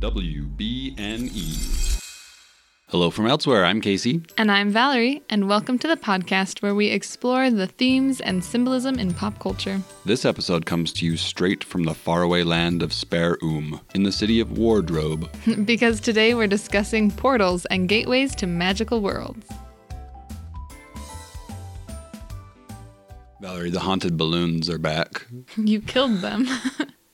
WBNE. Hello from elsewhere. I'm Casey. And I'm Valerie, and welcome to the podcast where we explore the themes and symbolism in pop culture. This episode comes to you straight from the faraway land of Spare Oom, in the city of Wardrobe. because today we're discussing portals and gateways to magical worlds. Valerie, the haunted balloons are back. You killed them.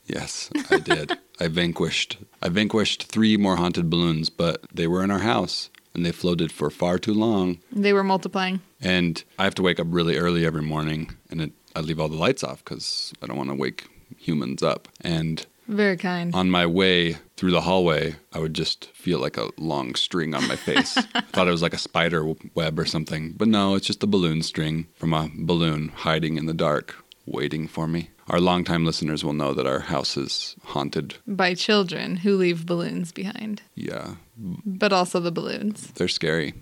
Yes, I did. I vanquished. I vanquished three more haunted balloons, but they were in our house and they floated for far too long. they were multiplying. And I have to wake up really early every morning, and it, I leave all the lights off because I don't want to wake humans up. And Very kind. on my way through the hallway, I would just feel like a long string on my face. I thought it was like a spider web or something, but no, it's just a balloon string from a balloon hiding in the dark, waiting for me. Our longtime listeners will know that our house is haunted. By children who leave balloons behind, Yeah, but also the balloons. they're scary.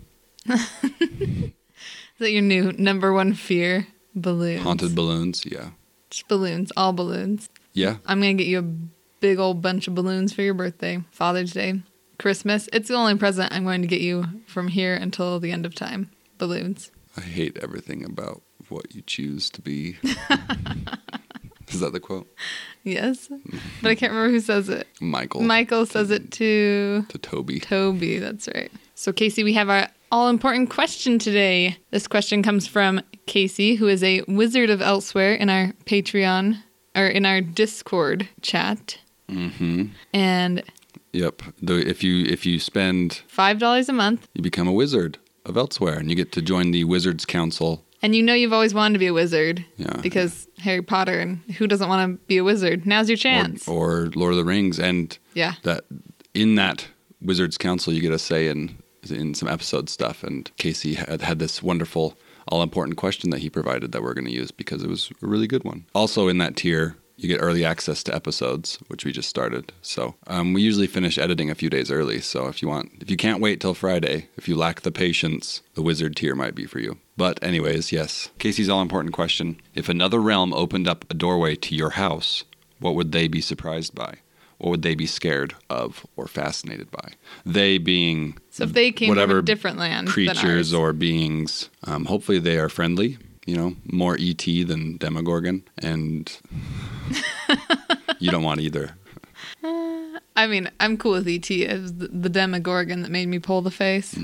Is that your new number one fear? Balloons. Haunted balloons, yeah. Just balloons, all balloons. Yeah, I'm gonna get you a big old bunch of balloons for your birthday, Father's Day, Christmas. It's the only present I'm going to get you from here until the end of time. Balloons. I hate everything about what you choose to be. is that the quote? Yes, but I can't remember who says it. Michael. Michael says it to To Toby. Toby. That's right. So Casey, we have our all important question today. This question comes from Casey, who is a wizard of elsewhere in our Patreon or in our Discord chat, Mm-hmm. and Yep. If you if you spend, five dollars a month. you become a wizard of elsewhere, and you get to join the Wizards Council. And you know you've always wanted to be a wizard. Yeah. Because Harry Potter and who doesn't want to be a wizard? Now's your chance. Or, or Lord of the Rings, and yeah. that in that Wizards Council, you get a say in in some episode stuff. And Casey had had this wonderful, all important question that he provided that we're going to use because it was a really good one. Also, in that tier, you get early access to episodes, which we just started. So um, we usually finish editing a few days early. So if you want, if you can't wait till Friday, if you lack the patience, the wizard tier might be for you. But anyways, yes, Casey's all important question: If another realm opened up a doorway to your house, what would they be surprised by? What would they be scared of or fascinated by? They being So if they came from whatever a different land, creatures or beings. Um, hopefully, they are friendly. You know, more ET than Demogorgon, and you don't want either. I mean, I'm cool with ET as the, the Demogorgon that made me pull the face.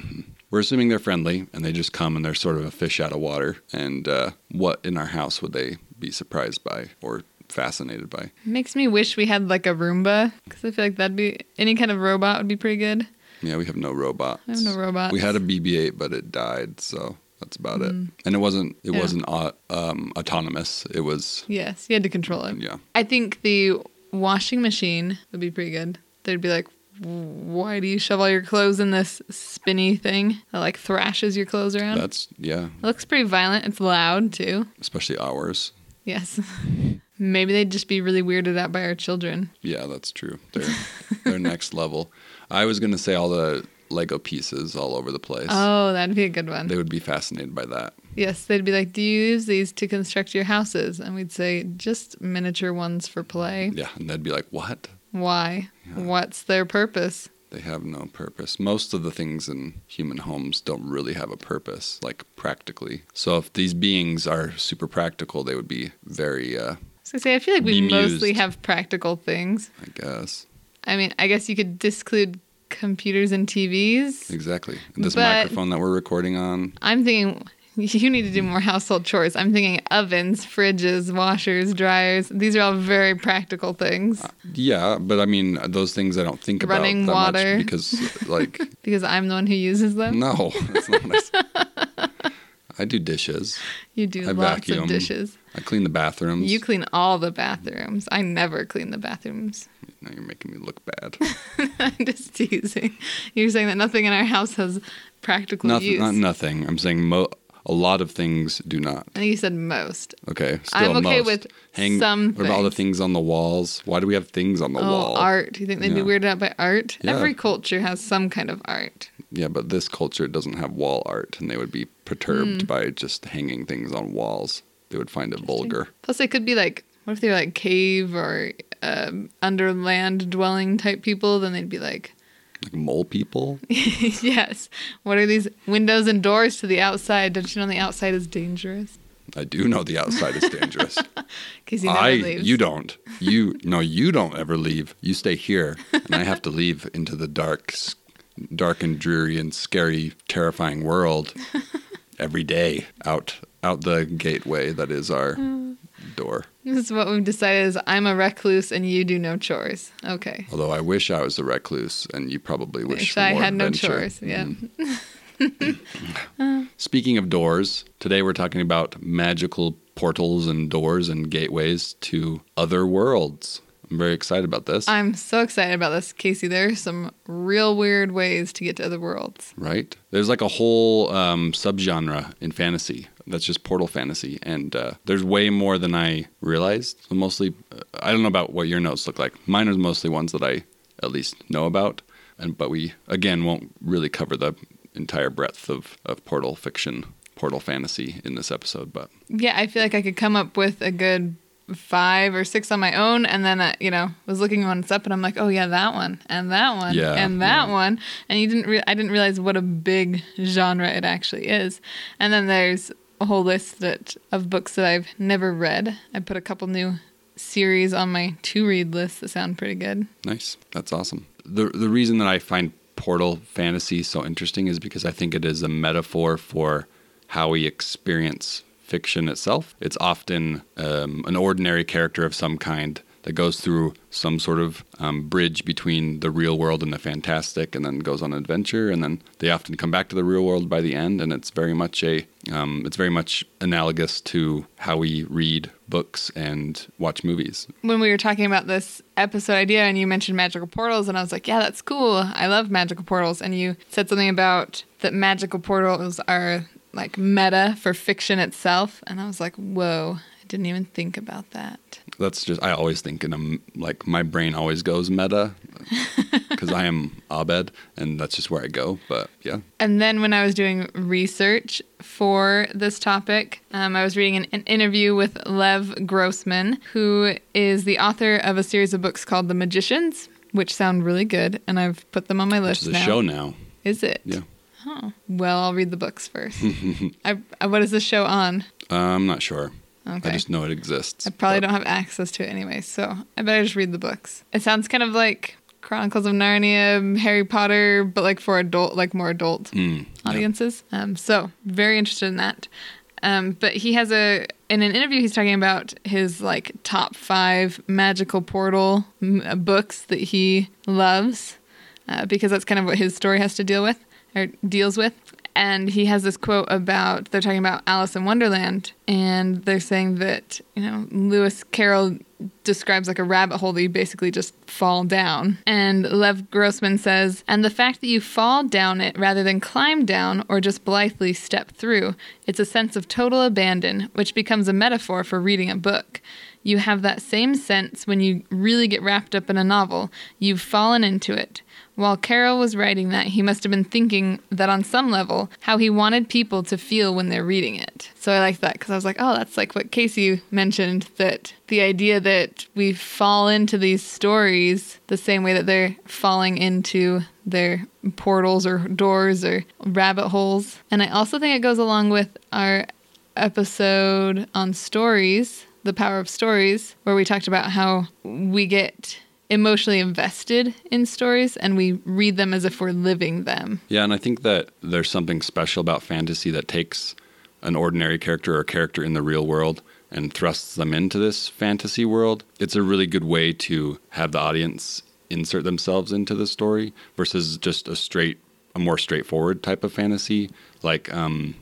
We're assuming they're friendly, and they just come and they're sort of a fish out of water. And uh, what in our house would they be surprised by or fascinated by? Makes me wish we had like a Roomba because I feel like that'd be any kind of robot would be pretty good. Yeah, we have no robots. I have no robots. We had a BB-8, but it died, so that's about Mm. it. And it wasn't. It Yeah. wasn't au- um, autonomous. It was. Yes, you had to control it. Yeah. I think the washing machine would be pretty good. They'd be like, why do you shove all your clothes in this spinny thing that like thrashes your clothes around? That's yeah. it looks pretty violent. It's loud too. Especially ours. Yes. Maybe they'd just be really weirded out by our children. Yeah, that's true. They're they're next level. I was gonna say all the Lego pieces all over the place. Oh, that'd be a good one. They would be fascinated by that. Yes, they'd be like, "Do you use these to construct your houses?" And we'd say, "Just miniature ones for play." Yeah, and they'd be like, "What? Why? What's their purpose? They have no purpose. Most of the things in human homes don't really have a purpose, like practically. So if these beings are super practical, they would be very, uh, I was gonna say, I feel like we Bemused. mostly have practical things. I guess, I mean, I guess you could disclude computers and TVs. exactly. This But- microphone that we're recording on, I'm thinking you need to do more household chores. I'm thinking ovens, fridges, washers, dryers. These are all very practical things uh, yeah, but I mean those things I don't think about Running that much water. because, uh, like, because I'm the one who uses them. no, that's not s- I do dishes. You do I lots vacuum. of dishes. I clean the bathrooms. You clean all the bathrooms. I never clean the bathrooms. Now you're making me look bad. I'm just teasing. You're saying that nothing in our house has practical Nothing, use. not nothing. I'm saying mo- a lot of things do not. I think you said most. Okay, still I'm okay most. with Hang, some What about all the things. on the walls? Why do we have things on the oh, wall? art. Do you think they'd be Yeah. weirded out by art? Yeah. Every culture has some kind of art. Yeah, but this culture doesn't have wall art, and they would be perturbed Hmm. by just hanging things on walls. They would find it vulgar. Plus, they could be like what if they're like cave or um, underland dwelling type people? Then they'd be like, Like mole people. yes. What are these windows and doors to the outside? Don't you know the outside is dangerous? I do know the outside is dangerous. Because never I leaves. you don't. You no, you don't ever leave. You stay here, and I have to leave into the dark, dark and dreary and scary, terrifying world every day out out the gateway that is our mm. door. This is what we've decided is I'm a recluse and you do no chores. Okay. Although I wish I was a recluse, and you probably wish Wish I had no adventure. chores. Yeah. Mm. Uh. Speaking of doors, today we're talking about magical portals and doors and gateways to other worlds. I'm very excited about this. I'm so excited about this, Casey. There are some real weird ways to get to other worlds. right? There's like a whole um, subgenre in fantasy that's just portal fantasy, and uh, there's way more than I realized. So mostly, uh, I don't know about what your notes look like. Mine are mostly ones that I at least know about, and but we again won't really cover the entire breadth of, of portal fiction, portal fantasy in this episode. But Yeah, I feel like I could come up with a good five or six on my own, and then uh, you know was looking ones up, and I'm like, oh yeah, that one and that one Yeah, and that yeah. one, and you didn't. Re- I didn't realize what a big genre it actually is. And then there's a whole list that of books that I've never read. I put a couple new series on my to read list that sound pretty good. Nice. That's awesome. The the reason that I find portal fantasy so interesting is because I think it is a metaphor for how we experience fiction itself. It's often um, an ordinary character of some kind that goes through some sort of um, bridge between the real world and the fantastic, and then goes on an adventure, and then they often come back to the real world by the end, and it's very much a um, it's very much analogous to how we read books and watch movies. when we were talking about this episode idea and you mentioned magical portals and I was like, yeah, that's cool. I love magical portals. And you said something about that magical portals are like meta for fiction itself. And I was like, whoa, I didn't even think about that. That's just I always think in a like my brain always goes meta because I am Abed and that's just where I go. But yeah, And then when I was doing research for this topic, um, I was reading an, an interview with Lev Grossman, who is the author of a series of books called The Magicians, which sound really good. And I've put them on my list is a now. show now. Is it? Yeah, Oh, well, I'll read the books first. I, I, what is this show on? uh, I'm not sure. Okay. I just know it exists. I probably but- don't have access to it anyway, so I better just read the books. It sounds kind of like Chronicles of Narnia, Harry Potter, but like for adult, like more adult Mm, audiences. Um, so very interested in that. Um, but he has a in an interview he's talking about his like top five magical portal m- uh, books that he loves uh, because that's kind of what his story has to deal with or deals with. And he has this quote about they're talking about Alice in Wonderland, and they're saying that you know Lewis Carroll describes like a rabbit hole that you basically just fall down. And Lev Grossman says, and the fact that you fall down it rather than climb down or just blithely step through, it's a sense of total abandon, which becomes a metaphor for reading a book. You have that same sense when you really get wrapped up in a novel. You've fallen into it. While Carroll was writing that, he must have been thinking that on some level, how he wanted people to feel when they're reading it. So I like that because I was like, oh, that's like what Casey mentioned that the idea that we fall into these stories the same way that they're falling into their portals or doors or rabbit holes. And I also think it goes along with our episode on stories, The Power of Stories, where we talked about how we get emotionally invested in stories and we read them as if we're living them. Yeah, and I think that there's something special about fantasy that takes an ordinary character or character in the real world and thrusts them into this fantasy world. It's a really good way to have the audience insert themselves into the story versus just a straight, a more straightforward type of fantasy, like um,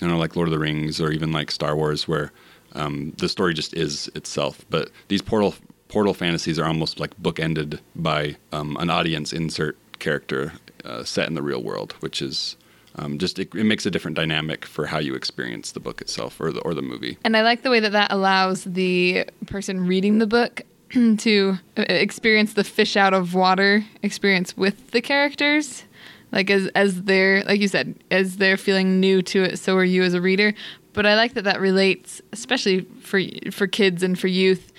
you know, like Lord of the Rings or even like Star Wars, where um, the story just is itself. But these portal portal fantasies are almost like bookended by um, an audience insert character uh, set in the real world, which is um, just it, it makes a different dynamic for how you experience the book itself or the or the movie. And I like the way that that allows the person reading the book to uh, experience the fish out of water experience with the characters. Like as as they're like you said, as they're feeling new to it, so are you as a reader. but I like that that relates, especially for for kids and for youth,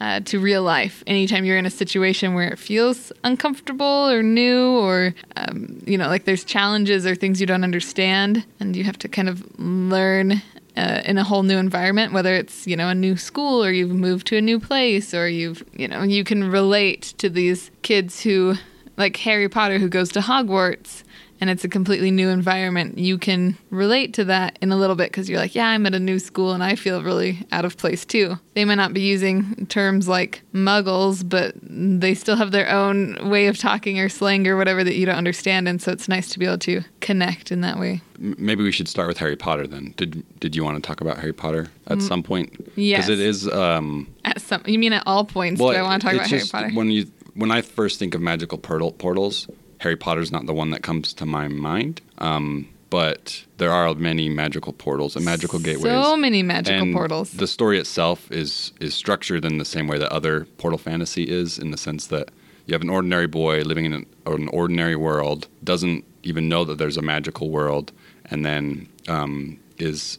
uh, to real life. Anytime you're in a situation where it feels uncomfortable or new, or um, you know, like there's challenges or things you don't understand, and you have to kind of learn uh, in a whole new environment, whether it's you know a new school or you've moved to a new place or you've you know you can relate to these kids who like Harry Potter who goes to Hogwarts and it's a completely new environment, you can relate to that in a little bit because you're like, yeah, I'm at a new school and I feel really out of place too. They might not be using terms like muggles, but they still have their own way of talking or slang or whatever that you don't understand. And so it's nice to be able to connect in that way. Maybe we should start with Harry Potter then. Did Did you want to talk about Harry Potter at Mm, some point? yes. Because it is. Um, At some, you mean at all points? do I want to talk about Harry just Potter? When you when I first think of magical portal, portals, Harry Potter's not the one that comes to my mind. Um, but there are many magical portals and magical gateways. So many magical and portals. The story itself is is structured in the same way that other portal fantasy is, in the sense that you have an ordinary boy living in an, an ordinary world, doesn't even know that there's a magical world, and then um, is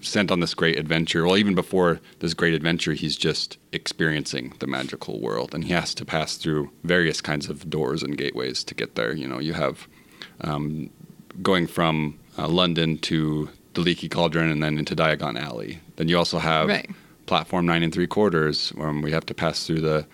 sent on this great adventure. Well, even before this great adventure, he's just experiencing the magical world, and he has to pass through various kinds of doors and gateways to get there. You know, you have um, going from uh, London to the Leaky Cauldron and then into Diagon Alley. Then you also have Right. platform nine and three quarters, where we have to pass through the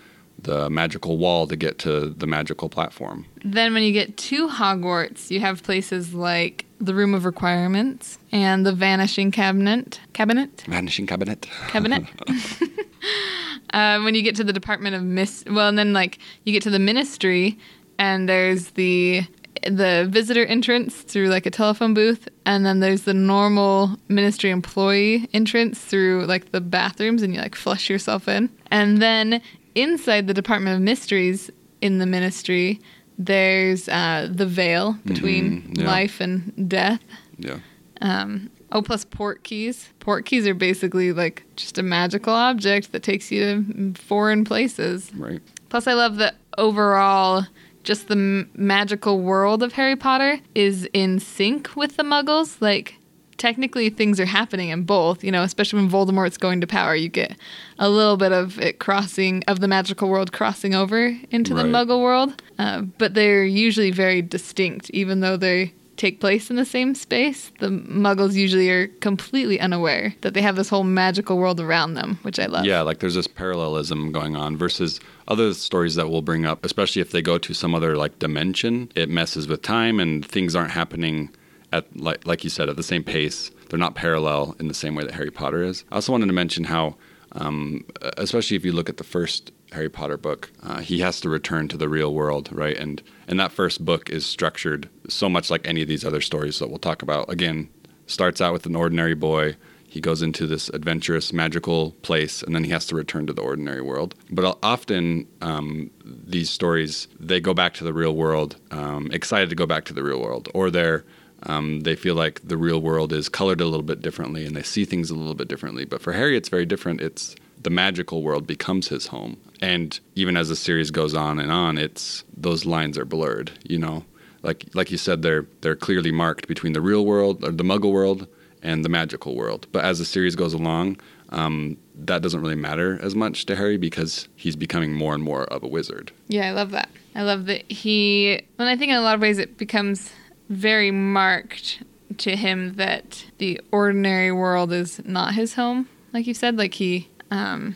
the magical wall to get to the magical platform. Then, when you get to Hogwarts, you have places like the Room of Requirements and the Vanishing Cabinet. Cabinet? Vanishing cabinet. Cabinet? uh, when you get to the Department of Miss, well, and then like you get to the Ministry, and there's the the visitor entrance through like a telephone booth, and then there's the normal Ministry employee entrance through like the bathrooms, and you like flush yourself in, and then inside the Department of Mysteries in the Ministry. There's uh, the veil between Mhm, yeah. life and death. Yeah. Um, oh, plus port keys. Port keys are basically like just a magical object that takes you to foreign places. Right. Plus, I love that overall, just the m- magical world of Harry Potter is in sync with the Muggles. Like, technically, things are happening in both. You know, especially when Voldemort's going to power, you get a little bit of it crossing of the magical world crossing over into the Muggle world. Uh, but they're usually very distinct, even though they take place in the same space. The Muggles usually are completely unaware that they have this whole magical world around them, which I love. Yeah, like there's this parallelism going on versus other stories that we'll bring up, especially if they go to some other like dimension. It messes with time and things aren't happening at like like you said at the same pace. They're not parallel in the same way that Harry Potter is. I also wanted to mention how, um, especially if you look at the first Harry Potter book, uh, he has to return to the real world, right? And and that first book is structured so much like any of these other stories that we'll talk about. Again, starts out with an ordinary boy. He goes into this adventurous, magical place, and then he has to return to the ordinary world. But often, um, these stories they go back to the real world, um, excited to go back to the real world, or they're um, they feel like the real world is colored a little bit differently, and they see things a little bit differently. But for Harry, it's very different. It's the magical world becomes his home, and even as the series goes on and on, it's those lines are blurred. You know, like like you said, they're they're clearly marked between the real world, or the Muggle world, and the magical world. But as the series goes along, um, that doesn't really matter as much to Harry because he's becoming more and more of a wizard. Yeah, I love that. I love that he. And I think in a lot of ways it becomes very marked to him that the ordinary world is not his home, like you said. Like he, um,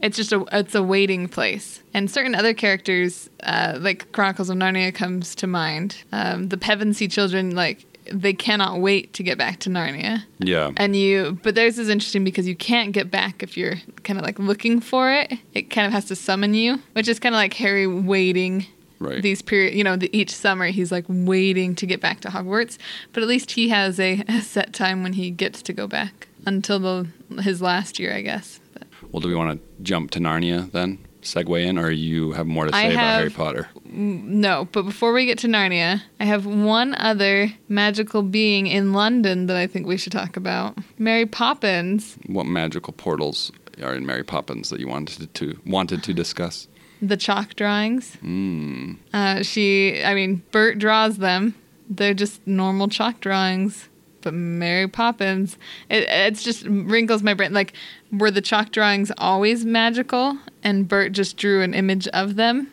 it's just a it's a waiting place. And certain other characters, uh, like Chronicles of Narnia, comes to mind. Um, the Pevensey children, like they cannot wait to get back to Narnia. Yeah, And you, but theirs is interesting because you can't get back if you're kind of like looking for it. It kind of has to summon you, which is kind of like Harry waiting right. these period. You know, the, each summer he's like waiting to get back to Hogwarts. But at least he has a, a set time when he gets to go back until the his last year, I guess. But Well, do we want to jump to Narnia then? Segue in, or you have more to I say about have- Harry Potter? no, but before we get to Narnia, I have one other magical being in London that I think we should talk about. Mary Poppins, What magical portals are in Mary Poppins that you wanted to wanted to discuss? The chalk drawings. Mm. Uh, she, I mean, Bert draws them. They're just normal chalk drawings. but Mary Poppins, it it's just wrinkles my brain. Like, were the chalk drawings always magical, and Bert just drew an image of them,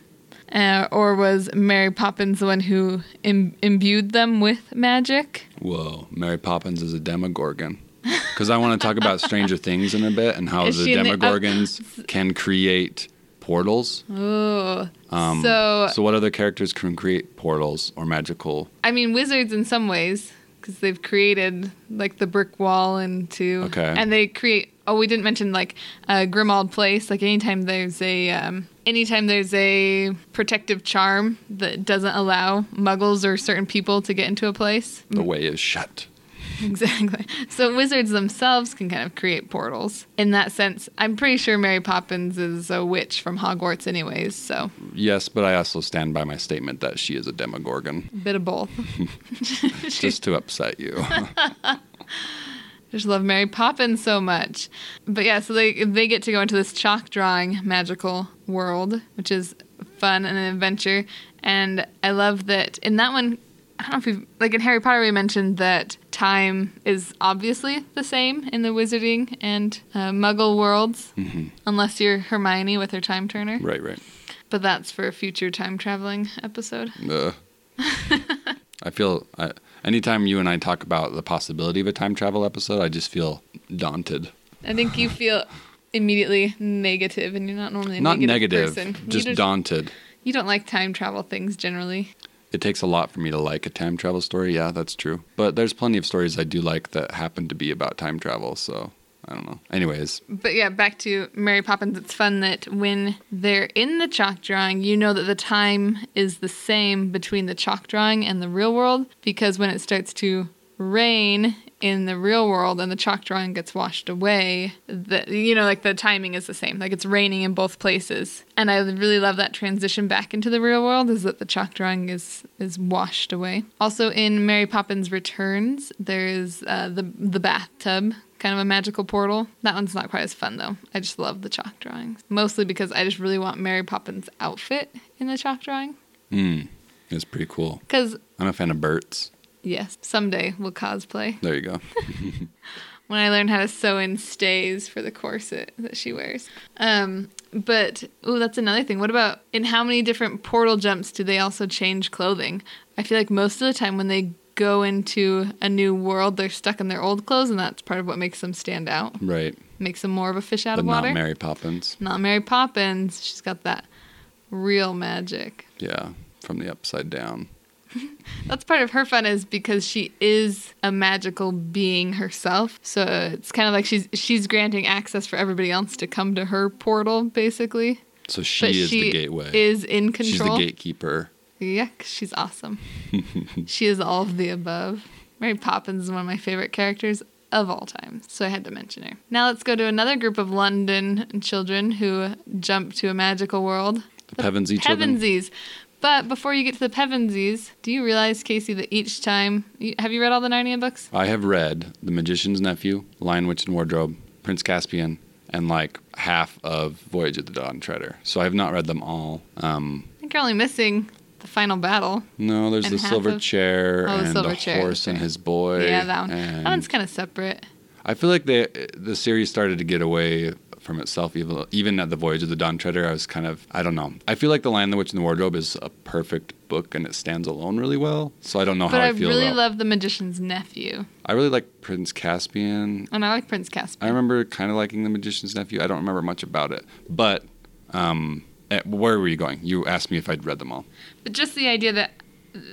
uh, or was Mary Poppins the one who Im- imbued them with magic? Whoa, Mary Poppins is a Demogorgon. Because I want to talk about Stranger Things in a bit and how Is the in the- uh, Demogorgons can create portals. Oh, Um, so so what other characters can create portals or magical? I mean, wizards in some ways, because they've created like the brick wall into, Okay. and they create. Oh, we didn't mention like uh, Grimmauld Place. Like anytime there's a, um, anytime there's a protective charm that doesn't allow Muggles or certain people to get into a place. The way is shut. Exactly. So wizards themselves can kind of create portals. In that sense, I'm pretty sure Mary Poppins is a witch from Hogwarts, anyways. So Yes, but I also stand by my statement that she is a Demogorgon, bit of both. just to upset you. just love Mary Poppins so much. But yeah, so they they get to go into this chalk drawing magical world, which is fun and an adventure. And I love that in that one. I don't know if we like in Harry Potter we mentioned that time is obviously the same in the Wizarding and uh, Muggle worlds, unless you're Hermione with her time turner. right, right. But that's for a future time traveling episode. Ugh. I feel I, anytime you and I talk about the possibility of a time travel episode, I just feel daunted. I think you feel immediately negative, and you're not normally a Not negative, negative, person. just you, daunted. you don't like time travel things generally. It takes a lot for me to like a time travel story. Yeah, that's true. But there's plenty of stories I do like that happen to be about time travel. So I don't know. Anyways, But yeah, back to Mary Poppins. It's fun that when they're in the chalk drawing, you know that the time is the same between the chalk drawing and the real world because when it starts to rain in the real world and the chalk drawing gets washed away, the you know like the timing is the same. Like it's raining in both places. And I really love that transition back into the real world is that the chalk drawing is is washed away. Also in Mary Poppins Returns, there's uh, the the bathtub kind of a magical portal. That one's not quite as fun though. I just love the chalk drawings. Mostly because I just really want Mary Poppins' outfit in the chalk drawing. mm, it's pretty cool. Because, I'm a fan of Bert's. Yes, someday we'll cosplay. There you go. When I learn how to sew in stays for the corset that she wears. Um, but, oh, that's another thing. What about in how many different portal jumps do they also change clothing? I feel like most of the time when they go into a new world, they're stuck in their old clothes, and that's part of what makes them stand out. Right. Makes them more of a fish out But of water. not Mary Poppins. Not Mary Poppins. She's got that real magic. Yeah, from the upside down. That's part of her fun is because she is a magical being herself. So it's kind of like she's she's granting access for everybody else to come to her portal, basically. So she but is she the gateway. is in control. She's the gatekeeper. Yeah, she's awesome. she is all of the above. Mary Poppins is one of my favorite characters of all time, so I had to mention her. Now let's go to another group of London children who jump to a magical world. The Pevensey children. Pevensies. But before you get to the Pevensies, do you realize, Casey, that each time you, have you read all the Narnia books? I have read The Magician's Nephew, Lion, Witch, and Wardrobe, Prince Caspian, and like half of Voyage of the Dawn Treader. So I have not read them all. Um, I think you're only missing the final battle. no, there's the silver of- chair Oh, the and silver the chair, horse and his boy. yeah, that one. That one's kind of separate. I feel like they, the series started to get away from itself. Even, at the Voyage of the Dawn Treader, I was kind of I don't know. I feel like the Lion, the Witch, and the Wardrobe is a perfect book and it stands alone really well. So I don't know But how I, I, feel really about. love the Magician's Nephew, I really like Prince Caspian. and I like Prince Caspian. I remember kind of liking the Magician's Nephew. I don't remember much about it, but um, eh, where were you going? You asked me if I'd read them all. But just the idea that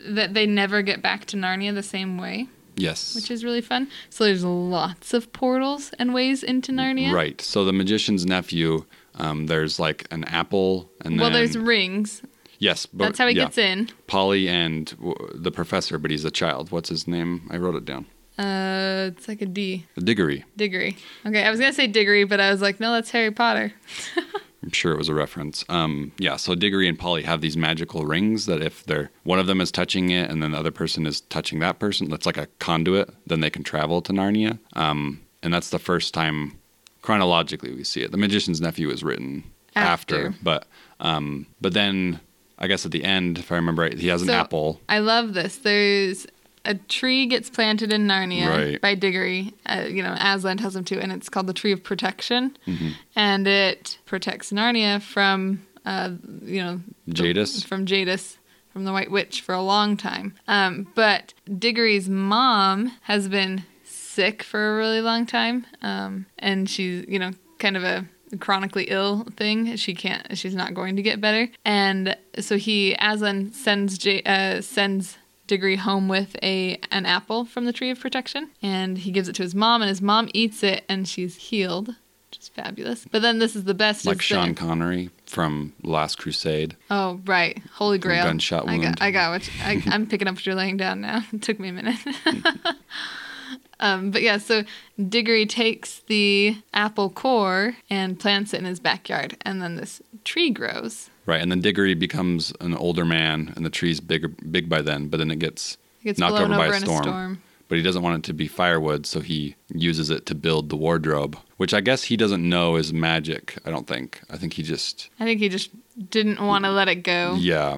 that they never get back to Narnia the same way, Yes. which is really fun. So there's lots of portals and ways into Narnia. Right. So the Magician's Nephew, um, there's like an apple, and then Well, then there's rings. yes, but, That's how he yeah. gets in. Polly and w- the professor, but he's a child. What's his name? I wrote it down. Uh, it's like a D. Diggory. Diggory. Okay, I was gonna say Diggory, but I was like, no, that's Harry Potter. I'm sure it was a reference. Um, yeah, so Diggory and Polly have these magical rings that if they're one of them is touching it and then the other person is touching that person, that's like a conduit. Then they can travel to Narnia. Um, and that's the first time chronologically we see it. The Magician's Nephew is written after, After. but um, but then I guess at the end, if I remember right, he has an apple. I love this. There's a tree gets planted in Narnia Right. by Diggory. Uh, you know, Aslan tells him to, and it's called the Tree of Protection, Mm-hmm. and it protects Narnia from, uh, you know, Jadis? from Jadis, from the White Witch for a long time. Um, but Diggory's mom has been sick for a really long time, um, and she's you know kind of a chronically ill thing. She can't. She's not going to get better, and so he Aslan sends J, uh, sends. Diggory home with a an apple from the tree of protection, and he gives it to his mom, and his mom eats it, and she's healed, which is fabulous. But then this is the best, Like Sean Connery from Last Crusade. Oh right, Holy Grail. gunshot I wound. got, I got what I, I'm picking up what you're laying down now. It took me a minute. um, but yeah, so Diggory takes the apple core and plants it in his backyard, and then this tree grows. Right, and then Diggory becomes an older man, and the tree's bigger, big by then. But then it gets, It gets knocked over, over, by a storm. a storm. But he doesn't want it to be firewood, so he uses it to build the wardrobe, which I guess he doesn't know is magic. I don't think. I think he just, I think he just didn't want to let it go. yeah.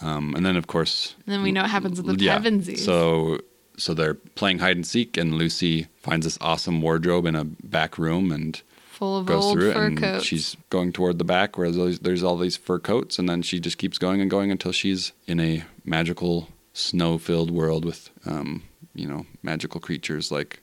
Um, and then of course, And then we know what happens with the yeah. Pevensies. So, so they're playing hide and seek, and Lucy finds this awesome wardrobe in a back room, and full of goes old through it fur and coats. she's going toward the back where there's, there's all these fur coats and then she just keeps going and going until she's in a magical snow-filled world with um, you know magical creatures like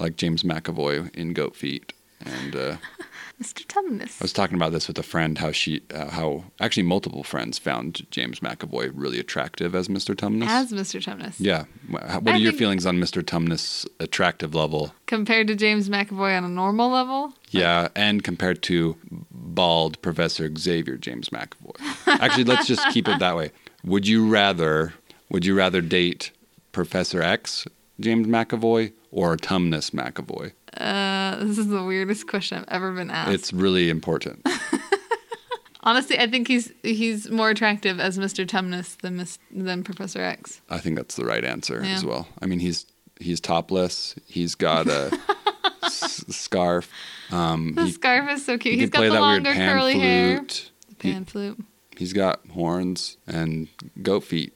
like James McAvoy in goat feet and uh, Mr. Tumnus. I was talking about this with a friend how she uh, how actually multiple friends found James McAvoy really attractive as Mr. Tumnus As Mr. Tumnus. yeah what I are your think- feelings on Mr. Tumnus attractive level Compared to James McAvoy on a normal level. Yeah, and compared to bald Professor Xavier James McAvoy. Actually, let's just keep it that way. Would you rather would you rather date Professor X James McAvoy or Tumnus McAvoy? Uh, this is the weirdest question I've ever been asked. It's really important. Honestly, I think he's he's more attractive as Mr. Tumnus than Mis- than Professor X. I think that's the right answer as well. I mean, he's he's topless. He's got a s- scarf. Um, The he, scarf is so cute. he He's could got the that weird longer curly hair. flute. He- Pan flute. He's got horns and goat feet.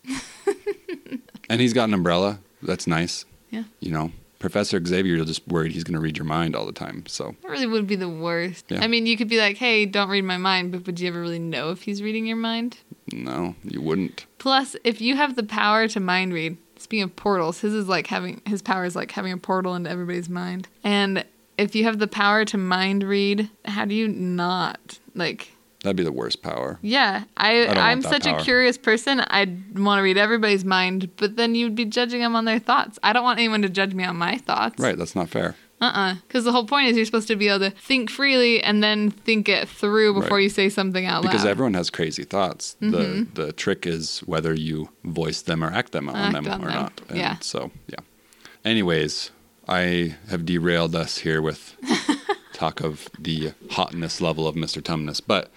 and he's got an umbrella. That's nice. Yeah. You know, Professor Xavier, you're just worried he's going to read your mind all the time. So, That really would be the worst. Yeah. I mean, you could be like, "Hey, don't read my mind," but would you ever really know if he's reading your mind? no, you wouldn't. Plus, if you have the power to mind read, speaking of portals, his is like having his power is like having a portal into everybody's mind. And if you have the power to mind read, how do you not like? That'd be the worst power. Yeah, I, don't I'm such power. a curious person. I'd want to read everybody's mind, but then you'd be judging them on their thoughts. I don't want anyone to judge me on my thoughts. Right. That's not fair. Uh-uh. Because the whole point is you're supposed to be able to think freely and then think it through before Right. you say something out loud. Because everyone has crazy thoughts. The mm-hmm. the trick is whether you voice them or act them on Act them on or them. not. And Yeah. So, yeah. Anyways, I have derailed us here with talk of the hotness level of Mr. Tumnus. But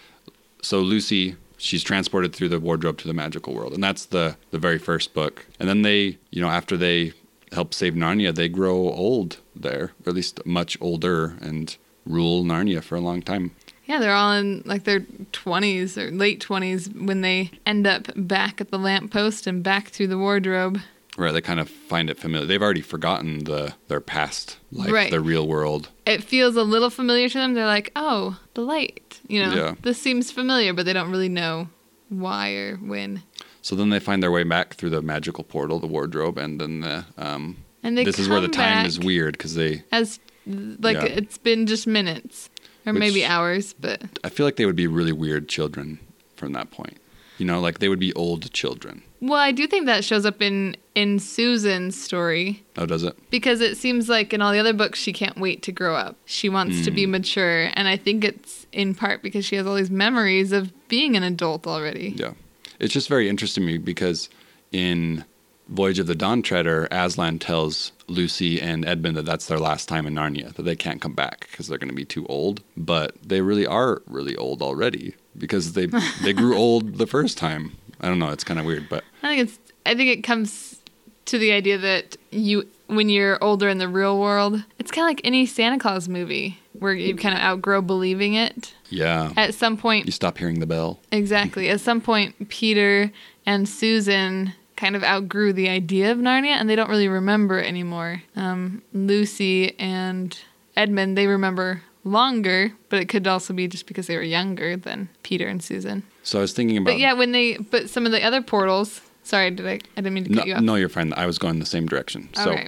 so Lucy, she's transported through the wardrobe to the magical world, and that's the the very first book. And then they, you know, after they help save Narnia, they grow old there, or at least much older, and rule Narnia for a long time. Yeah, they're all in like their 20s or late 20s when they end up back at the lamppost and back through the wardrobe. Right, they kind of find it familiar. They've already forgotten the their past life, Right. the real world. It feels a little familiar to them. They're like, oh, the light. You know, Yeah. this seems familiar, but they don't really know why or when. So then they find their way back through the magical portal, the wardrobe, and then the um. And they this is where the time is weird because they. As like Yeah. it's been just minutes or Which- maybe hours, but I feel like they would be really weird children from that point. You know, like they would be old children. well, I do think that shows up in in Susan's story Oh, does it? because it seems like in all the other books she can't wait to grow up. She wants to Hmm. be mature, and I think it's in part because she has all these memories of being an adult already. Yeah. It's just very interesting to me because in Voyage of the Dawn Treader, Aslan tells Lucy and Edmund that that's their last time in Narnia, that they can't come back because they're going to be too old. But they really are really old already because they they grew old the first time. I don't know. It's kind of weird, but I think it's I think it comes to the idea that you when you're older in the real world, it's kind of like any Santa Claus movie where you kind of outgrow believing it. yeah, At some point, you stop hearing the bell. exactly. At some point, Peter and Susan kind of outgrew the idea of Narnia and they don't really remember it anymore. Um, Lucy and Edmund, they remember longer, but it could also be just because they were younger than Peter and Susan. So I was thinking about But yeah, when they, but some of the other portals, sorry, did I, I didn't mean to no, cut you off. no, you're fine. I was going the same direction. So Okay.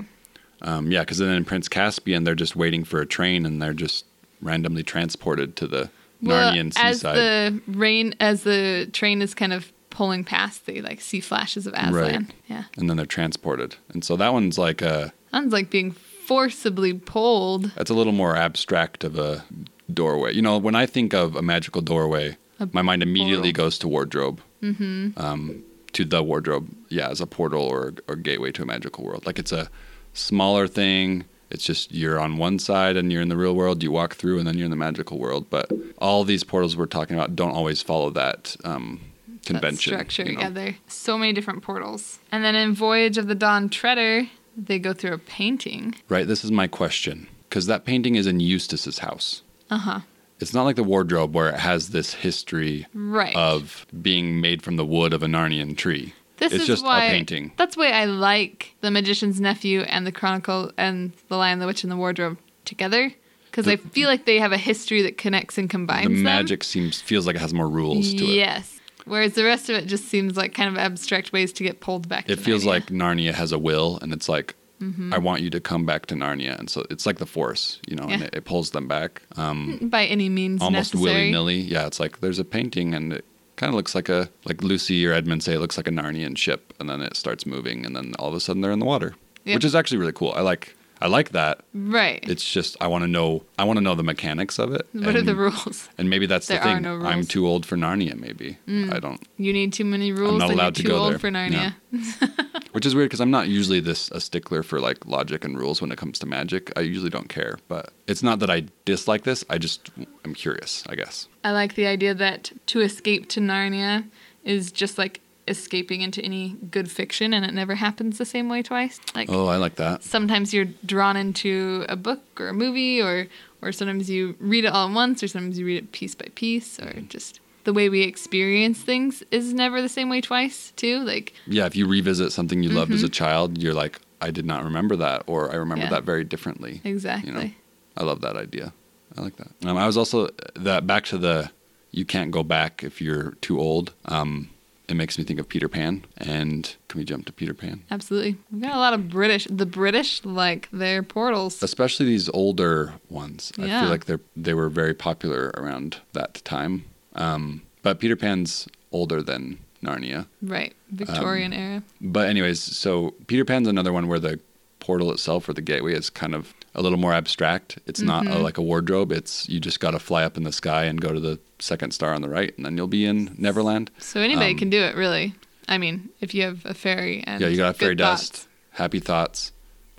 um, yeah, because then in Prince Caspian, they're just waiting for a train and they're just randomly transported to the Well, Narnian as the rain, as the train is kind of pulling past, they like see flashes of Aslan. Right. Yeah. and then they're transported. And so that one's like a Sounds like being forcibly pulled. that's a little more abstract of a doorway. You know, when I think of a magical doorway, A my mind immediately portal. goes to wardrobe. Mm-hmm. Um, to the wardrobe, yeah, as a portal or or gateway to a magical world. Like it's a smaller thing. It's just you're on one side and you're in the real world. You walk through and then you're in the magical world. But all these portals we're talking about don't always follow that um, that convention. structure. you know? Yeah, there so many different portals. And then in Voyage of the Dawn Treader, they go through a painting. Right. This is my question because that painting is in Eustace's house. Uh huh. It's not like the wardrobe where it has this history Right. of being made from the wood of a Narnian tree. This it's is just why a painting. That's why I like the Magician's Nephew and the Chronicle and the Lion, the Witch, and the Wardrobe together because I feel like they have a history that connects and combines The them. magic seems feels like it has more rules to it. Yes. Whereas the rest of it just seems like kind of abstract ways to get pulled back. It feels Narnia. like Narnia has a will, and it's like, Mm-hmm. I want you to come back to Narnia, and so it's like the Force, you know, and it, it pulls them back, um, by any means almost willy nilly. Yeah, it's like there's a painting, and it kind of looks like a like Lucy or Edmund say it looks like a Narnian ship, and then it starts moving, and then all of a sudden they're in the water, Yep. which is actually really cool. I like I like that. Right. It's just I want to know I want to know the mechanics of it. what are the rules? And maybe that's There the are thing. no I'm. Mm. too old for Narnia. Maybe I don't. You need too many rules, I'm not allowed to too go old there. for Narnia. Which is weird because I'm not usually this a stickler for like logic and rules when it comes to magic. I usually don't care, but it's not that I dislike this. I just am curious, I guess. I like the idea that to escape to Narnia is just like escaping into any good fiction and it never happens the same way twice. Like Oh, I like that. sometimes you're drawn into a book or a movie or or sometimes you read it all at once or sometimes you read it piece by piece or just the way we experience things is never the same way twice too like Yeah, if you revisit something you loved as a child, you're like, I did not remember that, or I remember Mm-hmm. Yeah. that very differently. exactly You know, I love that idea. I like that. Um, I was also that back to the you can't go back if you're too old. Um, it makes me think of Peter Pan. And can we jump to Peter Pan? absolutely we've got a lot of british the british like their portals especially these older ones. Yeah. I feel like they they were very popular around that time. Um, but Peter Pan's older than Narnia. right victorian Um, era But anyways, so Peter Pan's another one where the portal itself or the gateway is kind of a little more abstract. It's not Mm-hmm. a, like a wardrobe. It's you just got to fly up in the sky and go to the second star on the right, and then you'll be in Neverland. so anybody um, can do it really i mean if you have a fairy and yeah, you got fairy dust, thoughts. happy thoughts,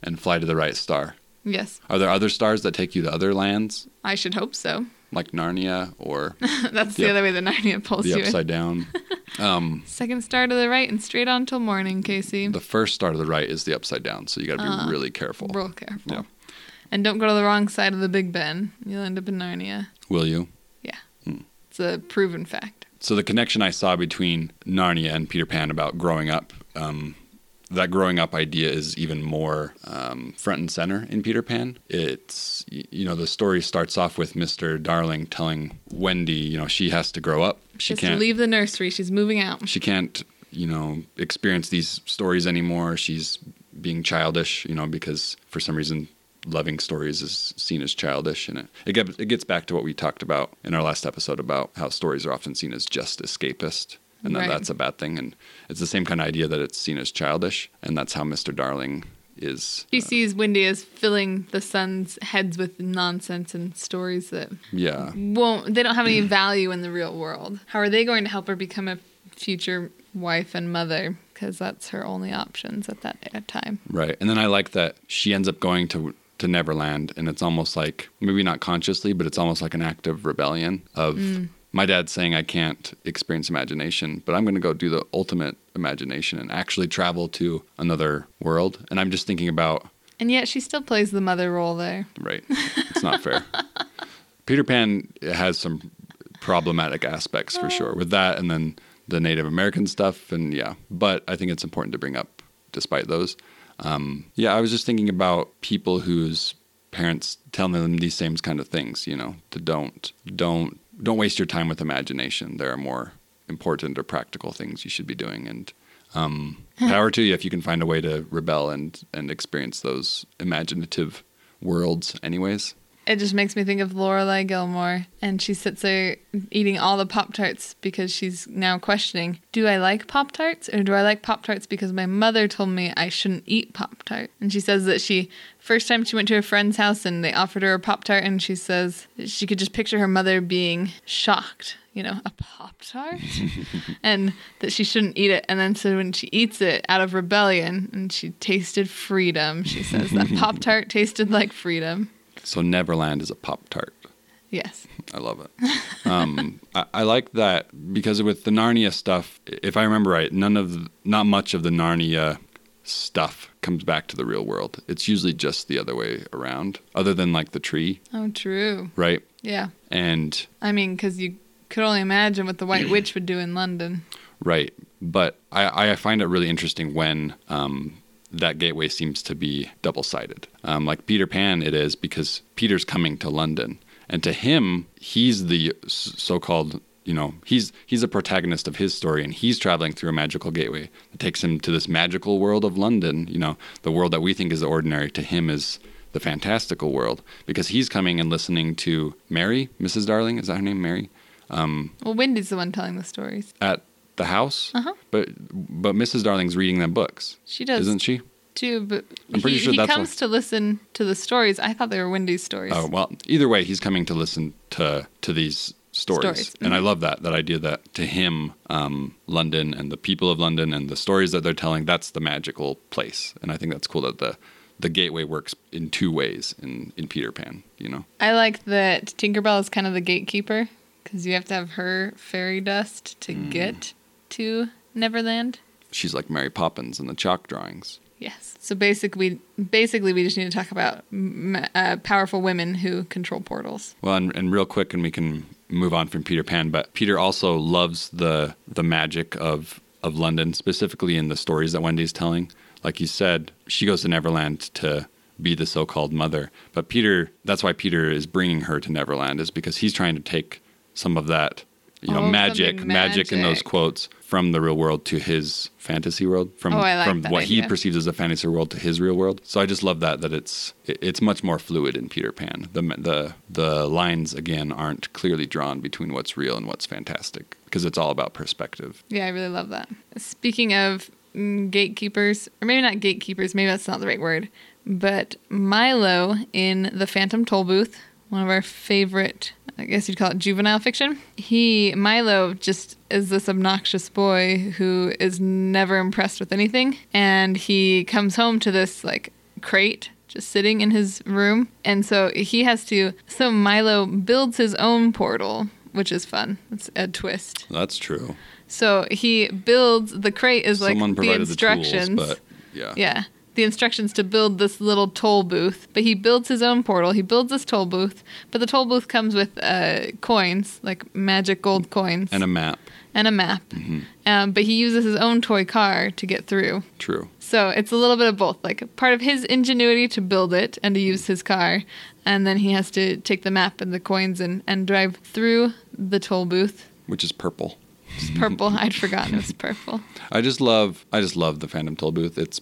and fly to the right star. yes Are there other stars that take you to other lands, i should hope so like Narnia or that's the Yep. other way the narnia pulls the you in. upside down? Um, second star to the right and straight on till morning casey the first star to the right is the upside down, so you got to be Ah. really careful. real careful Yeah. And don't go to the wrong side of the big ben you'll end up in narnia Will you? Yeah. It's a proven fact So the connection I saw between Narnia and Peter Pan about growing up, um, that growing up idea is even more um, front and center in Peter Pan. It's you know the story starts off with Mr. Darling telling Wendy, you know, she has to grow up. She just can't leave the nursery she's moving out she can't you know experience these stories anymore. She's being childish, you know, because for some reason loving stories is seen as childish and it it, get, it gets back to what we talked about in our last episode about how stories are often seen as just escapist and that Right. that's a bad thing and it's the same kind of idea that it's seen as childish and that's how Mr. Darling is she uh, sees wendy as filling the son's heads with nonsense and stories that yeah won't they don't have any value in the real world how are they going to help her become a future wife and mother because that's her only options at that time Right. And then I like that she ends up going to to Neverland and it's almost like maybe not consciously, but it's almost like an act of rebellion of mm. my dad saying I can't experience imagination, but I'm going to go do the ultimate imagination and actually travel to another world. And I'm just thinking about and yet she still plays the mother role there right. It's not fair. Peter Pan has some problematic aspects for sure with that and then the Native American stuff, and yeah. But I think it's important to bring up, despite those. Um, yeah, I was just thinking about people whose parents tell them these same kind of things. You know, to don't don't don't waste your time with imagination. There are more important or practical things you should be doing, and um, power to you if you can find a way to rebel and and experience those imaginative worlds. Anyways, It just makes me think of Lorelai Gilmore, and she sits there eating all the Pop Tarts because she's now questioning: Do I like Pop Tarts, or do I like Pop Tarts because my mother told me I shouldn't eat Pop Tart? And she says that she first time she went to a friend's house and they offered her a Pop Tart, and she says she could just picture her mother being shocked. You know, a Pop Tart, and that she shouldn't eat it. And then so when she eats it out of rebellion, and she tasted freedom, she says that Pop Tart tasted like freedom. So Neverland is a pop tart. Yes. I love it. Um, I, I like that because with the Narnia stuff, if I remember right, none of the, not much of the Narnia stuff comes back to the real world. It's usually just the other way around, other than like the tree, Oh, true. right? Yeah. And I mean, because you could only imagine what the White Witch would do in London. right, but I, I find it really interesting when um, that gateway seems to be double sided. Um, like Peter Pan, it is because Peter's coming to London, and to him, he's the so called you know he's he's a protagonist of his story and he's traveling through a magical gateway that takes him to this magical world of london you know the world that we think is ordinary to him is the fantastical world because he's coming and listening to mary mrs darling is that her name mary Well, Wendy's the one telling the stories. at the house Uh-huh. but but mrs darling's reading them books She does isn't she too, but I'm pretty he, sure he comes what- to listen to the stories. I thought they were Wendy's stories. Oh well, either way, he's coming to listen to to these stories, Stories, and I mhm. love that that idea that to him, um, London and the people of London and the stories that they're telling, that's the magical place, and I think that's cool that the the gateway works in two ways in in Peter Pan. You know, I like that Tinkerbell is kind of the gatekeeper because you have to have her fairy dust to Mm. get to Neverland. she's like Mary Poppins in the chalk drawings. Yes. So basically, basically, we just need to talk about uh, powerful women who control portals. Well, and, and real quick, and we can move on from Peter Pan, but Peter also loves the the magic of of London, specifically in the stories that Wendy's telling. Like you said, she goes to Neverland to be the so-called mother, but Peter that's why Peter is bringing her to Neverland is because he's trying to take some of that you know Oh, magic something magic in those quotes from the real world to his fantasy world from Oh, like from what he perceives as a fantasy world to his real world. So i just love that that it's it- it's much more fluid in peter pan. The the the lines again aren't clearly drawn between what's real and what's fantastic because it's all about perspective. Yeah, I really love that. Speaking of mm, gatekeepers, or maybe not gatekeepers, maybe that's not the right word, but Milo in The Phantom Toll Booth, one of our favorite, I guess you'd call it juvenile fiction. He, Milo, just is this obnoxious boy who is never impressed with anything. And he comes home to this, like, crate just sitting in his room. And so he has to, so Milo builds his own portal, which is fun. It's a twist. that's true So he builds the crate is like someone the provided the, instructions. tools but yeah yeah. The instructions to build this little toll booth, but he builds his own portal. He builds this toll booth, but the toll booth comes with uh, coins, like magic gold coins, and a map and a map. Um, but he uses his own toy car to get through. true So it's a little bit of both, like part of his ingenuity to build it and to use his car, and then he has to take the map and the coins and, and drive through the toll booth. which is purple It's purple. I'd forgotten it was purple. I just love I just love the Phantom Toll Booth. It's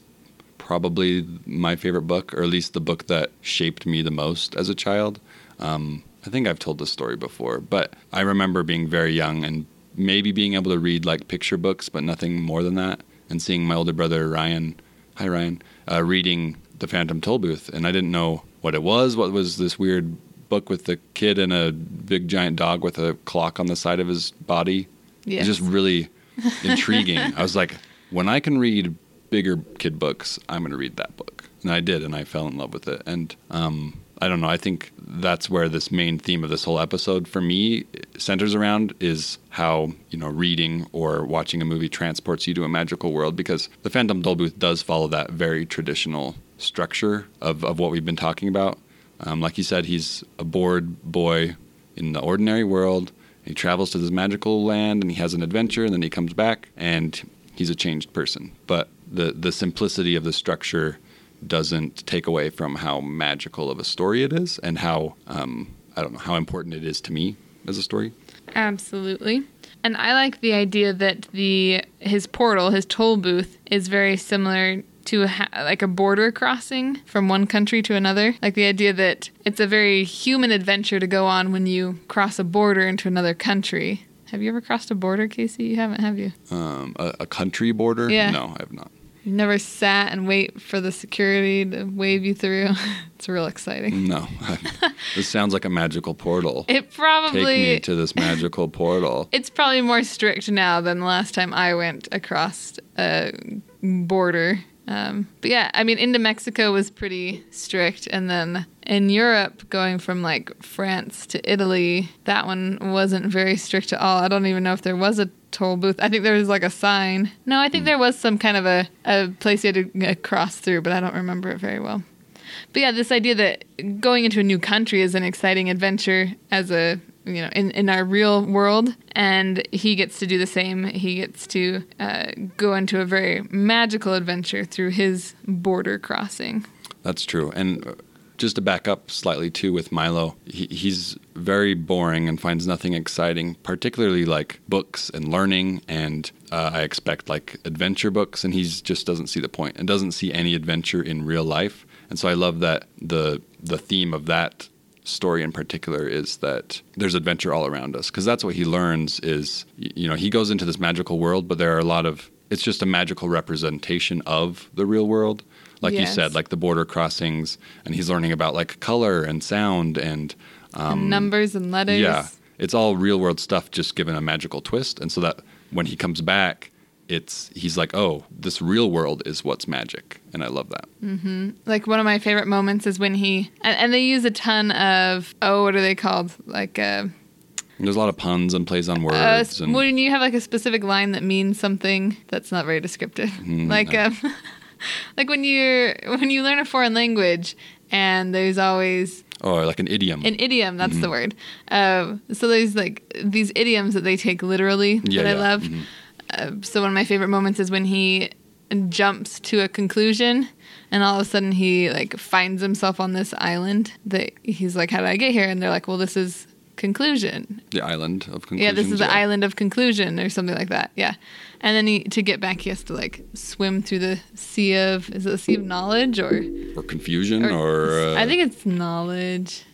probably my favorite book, or at least the book that shaped me the most as a child. Um, I think I've told this story before, but I remember being very young and maybe being able to read like picture books, but nothing more than that, and seeing my older brother Ryan, hi Ryan, uh, reading the Phantom Toll Booth, and I didn't know what it was. What was this weird book with the kid and a big giant dog with a clock on the side of his body? Yes. It's just really intriguing. I was like, when I can read bigger kid books, I'm going to read that book. And I did, and I fell in love with it. And um, I don't know. I think that's where this main theme of this whole episode for me centers around is how you know reading or watching a movie transports you to a magical world. Because the Phantom Toll Booth does follow that very traditional structure of of what we've been talking about. Um, like you said, he's a bored boy in the ordinary world, He travels to this magical land and he has an adventure, and then he comes back and he's a changed person. But the the simplicity of the structure doesn't take away from how magical of a story it is and how um, I don't know how important it is to me as a story. Absolutely. And I like the idea that the his portal, his toll booth, is very similar to a, ha- like a border crossing from one country to another. Like the idea that it's a very human adventure to go on when you cross a border into another country. Have you ever crossed a border, Casey? You haven't, have you? Um, a, a country border? Yeah. No, I have not. You've never sat and wait for the security to wave you through. it's real exciting. No. this sounds like a magical portal. It probably Take me to this magical portal. It's probably more strict now than the last time I went across a border. Um, but yeah, I mean, into Mexico was pretty strict. And then in Europe, going from like France to Italy, that one wasn't very strict at all. I don't even know if there was a toll booth. I think there was like a sign. No, I think there was some kind of a, a place you had to uh, cross through, but I don't remember it very well. But yeah, this idea that going into a new country is an exciting adventure as a you know in, in our real world and he gets to do the same he gets to uh, go into a very magical adventure through his border crossing That's true. And uh, just to back up slightly too with Milo, he, he's very boring and finds nothing exciting, particularly like books and learning. And uh, I expect like adventure books, and he just doesn't see the point and doesn't see any adventure in real life. And so I love that the the theme of that story in particular is that there's adventure all around us because that's what he learns is you know he goes into this magical world but there are a lot of it's just a magical representation of the real world. Like you said like the border crossings and he's learning about like color and sound and and numbers and letters. Um, yeah. It's all real world stuff just given a magical twist and so that when he comes back it's he's like oh this real world is what's magic. And i love that. Like one of my favorite moments is when he and, and they use a ton of oh what are they called? Like uh, there's a lot of puns and plays on uh words and when you have like a specific line that means something that's not very descriptive. Like um like when you're when you learn a foreign language and there's always oh like an idiom. An idiom that's the word. Uh, so there's like these idioms that they take literally Yeah, that i yeah. love. Mhm. Uh, so one of my favorite moments is when he jumps to a conclusion and all of a sudden he like finds himself on this island that he's like how did i get here and they're like well this is conclusion the island of conclusions yeah this is the yeah. island of conclusion or something like that yeah and then he to get back he has to like swim through the sea of is it the sea of knowledge or or confusion or, uh, I think it's knowledge.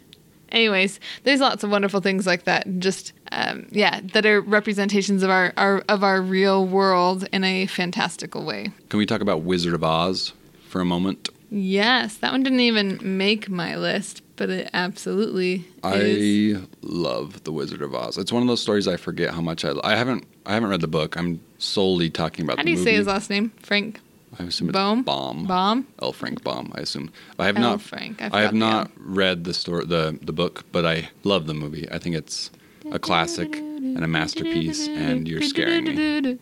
Anyways, there's lots of wonderful things like that. Just um, yeah, that are representations of our, our of our real world in a fantastical way. can we talk about wizard of oz for a moment Yes, that one didn't even make my list, but it absolutely is. I love The Wizard of Oz. It's one of those stories I forget how much I. I haven't. I haven't read the book. I'm solely talking about. How the do you movie. say his last name? Frank I assume it's? Bomb. Baum? L. Frank Bomb. I assume. I have L. not. Frank. I I, have not read the story, the the book, but I love the movie. I think it's a classic and a masterpiece. And you're scaring me.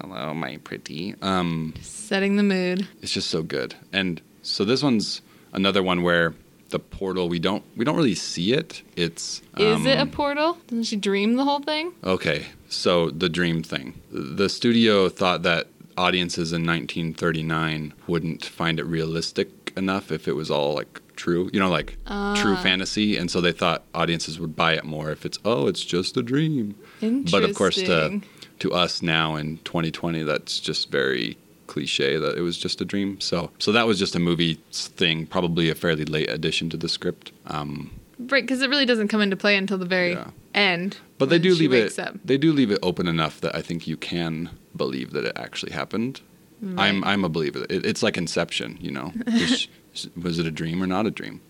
Hello, my pretty. Um, Setting the mood. it's just so good. And so this one's another one where the portal we don't we don't really see it. It's Is it a um, portal? Doesn't she dream the whole thing? Okay, so the dream thing. The studio thought that audiences in 1939 wouldn't find it realistic enough if it was all like true, you know, like true Ah. fantasy, and so they thought audiences would buy it more if it's oh, it's just a dream. But of course, to to us now in 2020, that's just very cliche that it was just a dream. So so that was just a movie thing, probably a fairly late addition to the script. Um, Right, because it really doesn't come into play until the very Yeah. end. But they do leave it. Up. They do leave it open enough that I think you can believe that it actually happened. I'm I'm a believer. It, it's like Inception, you know. Was, was it a dream or not a dream?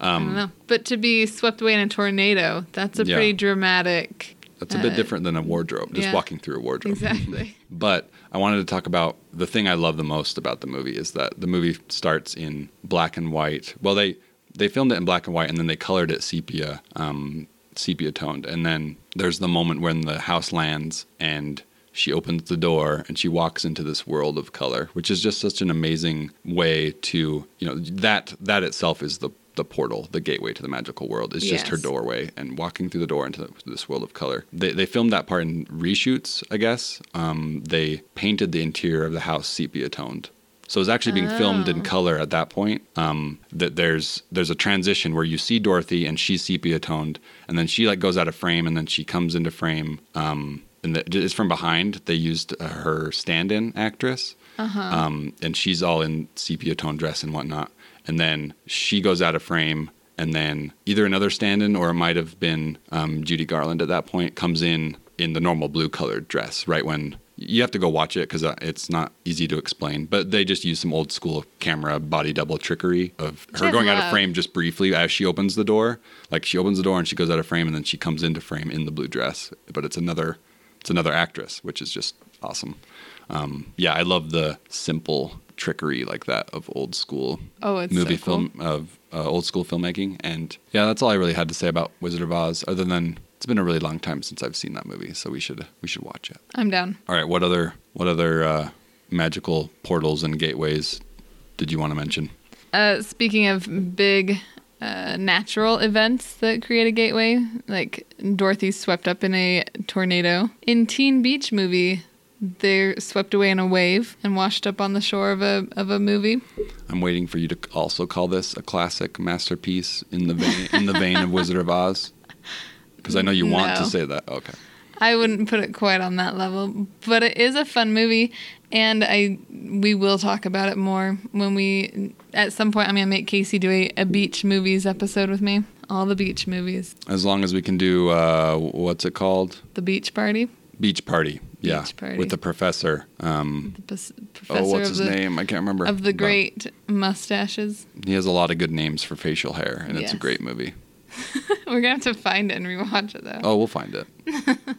I don't know. But to be swept away in a tornado, that's a Um, Yeah. pretty dramatic. That's a bit Uh, different than a wardrobe. Just yeah. walking through a wardrobe. Exactly. But I wanted to talk about the thing I love the most about the movie is that the movie starts in black and white. Well, they they filmed it in black and white and then they colored it sepia, um, sepia toned. And then there's the moment when the house lands and she opens the door and she walks into this world of color, which is just such an amazing way to you know that that itself is the the portal, the gateway to the magical world. It's just her doorway and walking through the door into this world of color. They, they filmed that part in reshoots, I guess. Um, they painted the interior of the house sepia toned. So it's actually being filmed in Oh. color at that point. Um, that there's there's a transition where you see Dorothy and she's sepia toned, and then she like goes out of frame, and then she comes into frame. Um, and the, it's from behind. They used uh, her stand-in actress, um, and she's all in sepia tone dress and whatnot. And then she goes out of frame, and then either another stand-in or it might have been um, Judy Garland at that point comes in in the normal blue colored dress right when you have to go watch it because uh, it's not easy to explain. But they just use some old school camera body double trickery of her going out of frame just briefly as she opens the door. Like she opens the door and she goes out of frame, and then she comes into frame in the blue dress. But it's another it's another actress, which is just awesome. Um, yeah, I love the simple trickery like that of old school Oh, it's movie so cool. film of uh, old school filmmaking. And yeah, that's all I really had to say about Wizard of Oz. Other than it's been a really long time since I've seen that movie, so we should we should watch it. I'm down. All right, what other what other uh, magical portals and gateways did you want to mention? Uh, speaking of big uh, natural events that create a gateway, like Dorothy swept up in a tornado. In Teen Beach movie, they're swept away in a wave and washed up on the shore of a of a movie. I'm waiting for you to also call this a classic masterpiece in the vein in the vein of Wizard of Oz, because I know you want to say that. Okay. I wouldn't put it quite on that level, but it is a fun movie, and I we will talk about it more when we at some point. I'm gonna make Casey do a, a beach movies episode with me. All the beach movies, As long as we can do uh, what's it called? the beach party, Beach Party. Yeah, Beach Party. with the professor. Um, the pos- professor oh, what's his the name? I can't remember. of the But great mustaches. He has a lot of good names for facial hair, and it's a great movie. We're gonna have to find it and rewatch it though. Oh, we'll find it.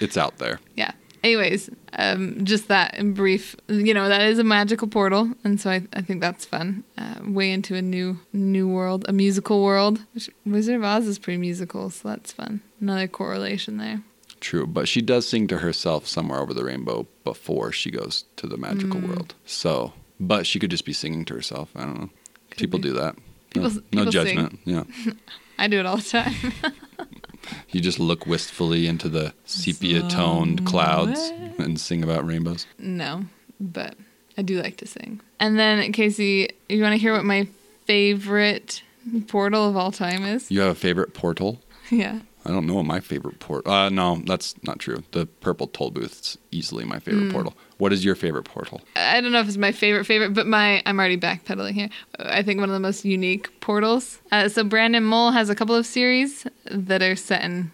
it's out there. Yeah. Anyways, um, just that in brief. You know, that is a magical portal, and so I, I think that's fun. Uh, way into a new new world, a musical world. Which Wizard of Oz is pretty musical, so that's fun. Another correlation there. True, but she does sing to herself somewhere over the rainbow before she goes to the magical Mm. world. So, but she could just be singing to herself. I don't know. Could people be. do that. People- no, no people sing. judgment. Yeah. I do it all the time. You just look wistfully into the sepia toned clouds and sing about rainbows. no, but I do like to sing. And then Casey, you want to hear what my favorite portal of all time is? You have a favorite portal? yeah. I don't know what my favorite port. Uh, no, that's not true. The purple toll booth's easily my favorite Mm. portal. What is your favorite portal? I don't know if it's my favorite favorite, but my I'm already backpedaling here. I think one of the most unique portals. Uh, so Brandon Mull has a couple of series that are set in